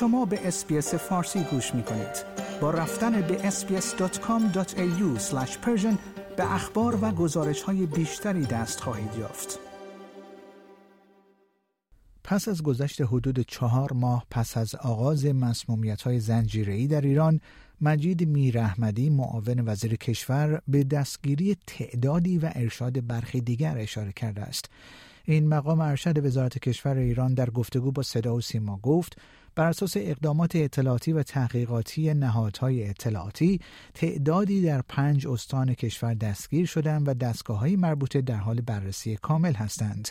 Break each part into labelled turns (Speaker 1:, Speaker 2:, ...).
Speaker 1: شما به اسپیس فارسی گوش می کنید. با رفتن به sbs.com.au به اخبار و گزارش های بیشتری دست خواهید یافت.
Speaker 2: پس از گذشت حدود چهار ماه پس از آغاز مسمومیت های زنجیری در ایران مجید میرحمدی معاون وزیر کشور به دستگیری تعدادی و ارشاد برخی دیگر اشاره کرده است این مقام ارشد وزارت کشور ایران در گفتگو با صدا و سیما گفت بر اساس اقدامات اطلاعاتی و تحقیقاتی نهادهای اطلاعاتی تعدادی در پنج استان کشور دستگیر شدند و دستگاه های مربوطه در حال بررسی کامل هستند.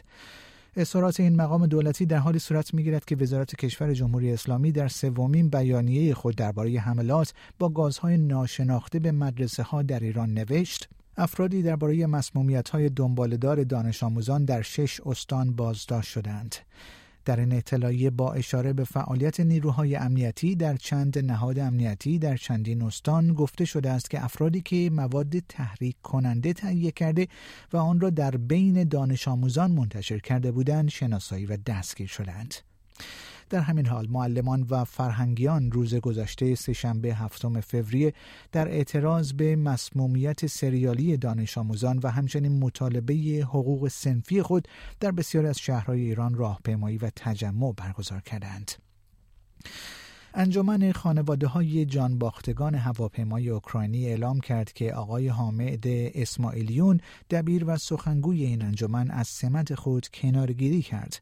Speaker 2: اظهارات این مقام دولتی در حالی صورت می‌گیرد که وزارت کشور جمهوری اسلامی در سومین بیانیه خود درباره حملات با گازهای ناشناخته به مدرسه ها در ایران نوشت افرادی درباره مسمومیت های دنبالدار دانش آموزان در شش استان بازداشت شدند. در اطلاعیه با اشاره به فعالیت نیروهای امنیتی در چند نهاد امنیتی در چندین استان گفته شده است که افرادی که مواد تحریک کننده تهیه کرده و آن را در بین دانش آموزان منتشر کرده بودند شناسایی و دستگیر شدند. در همین حال معلمان و فرهنگیان روز گذشته سهشنبه هفتم فوریه در اعتراض به مسمومیت سریالی دانش آموزان و همچنین مطالبه حقوق سنفی خود در بسیاری از شهرهای ایران راهپیمایی و تجمع برگزار کردند. انجمن خانواده های جانباختگان هواپیمای اوکراینی اعلام کرد که آقای حامد اسماعیلیون دبیر و سخنگوی این انجمن از سمت خود کنارگیری کرد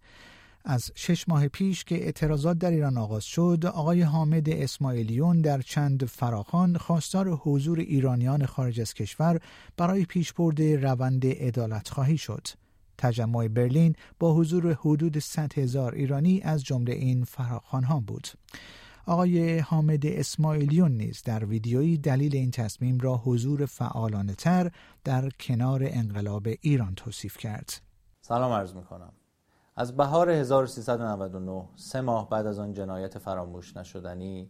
Speaker 2: از شش ماه پیش که اعتراضات در ایران آغاز شد آقای حامد اسماعیلیون در چند فراخان خواستار حضور ایرانیان خارج از کشور برای پیشبرد روند عدالت خواهی شد. تجمع برلین با حضور حدود 100 هزار ایرانی از جمله این فراخان ها بود. آقای حامد اسماعیلیون نیز در ویدیویی دلیل این تصمیم را حضور فعالانه تر در کنار انقلاب ایران توصیف کرد.
Speaker 3: سلام عرض می کنم از بهار 1399 سه ماه بعد از آن جنایت فراموش نشدنی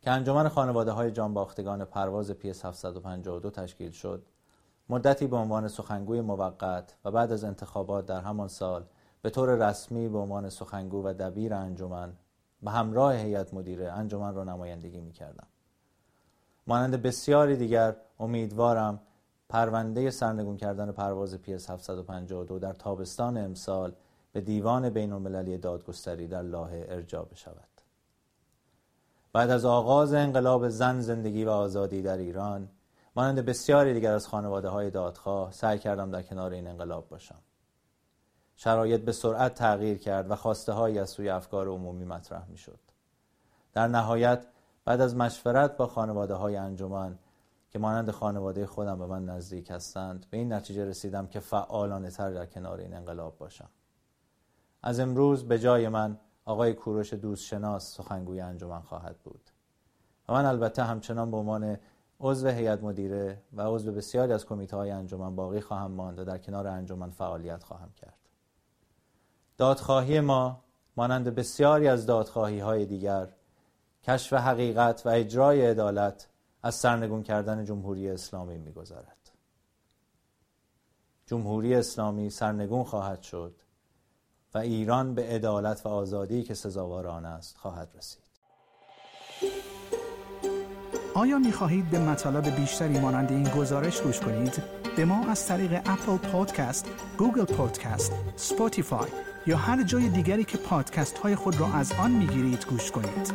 Speaker 3: که انجمن خانواده های جانباختگان پرواز PS 752 تشکیل شد مدتی به عنوان سخنگوی موقت و بعد از انتخابات در همان سال به طور رسمی به عنوان سخنگو و دبیر انجمن به همراه هیئت مدیره انجمن را نمایندگی می کردم. مانند بسیاری دیگر امیدوارم پرونده سرنگون کردن پرواز PS 752 در تابستان امسال به دیوان بین المللی دادگستری در لاهه ارجاع بشود. بعد از آغاز انقلاب زن زندگی و آزادی در ایران مانند بسیاری دیگر از خانواده های دادخواه سعی کردم در کنار این انقلاب باشم. شرایط به سرعت تغییر کرد و خواسته های از سوی افکار عمومی مطرح می شد. در نهایت بعد از مشورت با خانواده های انجمن که مانند خانواده خودم به من نزدیک هستند به این نتیجه رسیدم که فعالانه تر در کنار این انقلاب باشم. از امروز به جای من آقای کوروش دوست شناس سخنگوی انجمن خواهد بود. و من البته همچنان به عنوان عضو هیئت مدیره و عضو بسیاری از کمیته های انجمن باقی خواهم ماند و در کنار انجمن فعالیت خواهم کرد. دادخواهی ما مانند بسیاری از دادخواهی های دیگر کشف حقیقت و اجرای عدالت از سرنگون کردن جمهوری اسلامی می‌گذارد جمهوری اسلامی سرنگون خواهد شد و ایران به عدالت و آزادی که سزاوار آن است خواهد رسید
Speaker 1: آیا می خواهید به مطالب بیشتری مانند این گزارش گوش کنید؟ به ما از طریق Apple Podcasts، Google Podcasts، Spotify یا هر جای دیگری که پادکست های خود را از آن می گیرید گوش کنید؟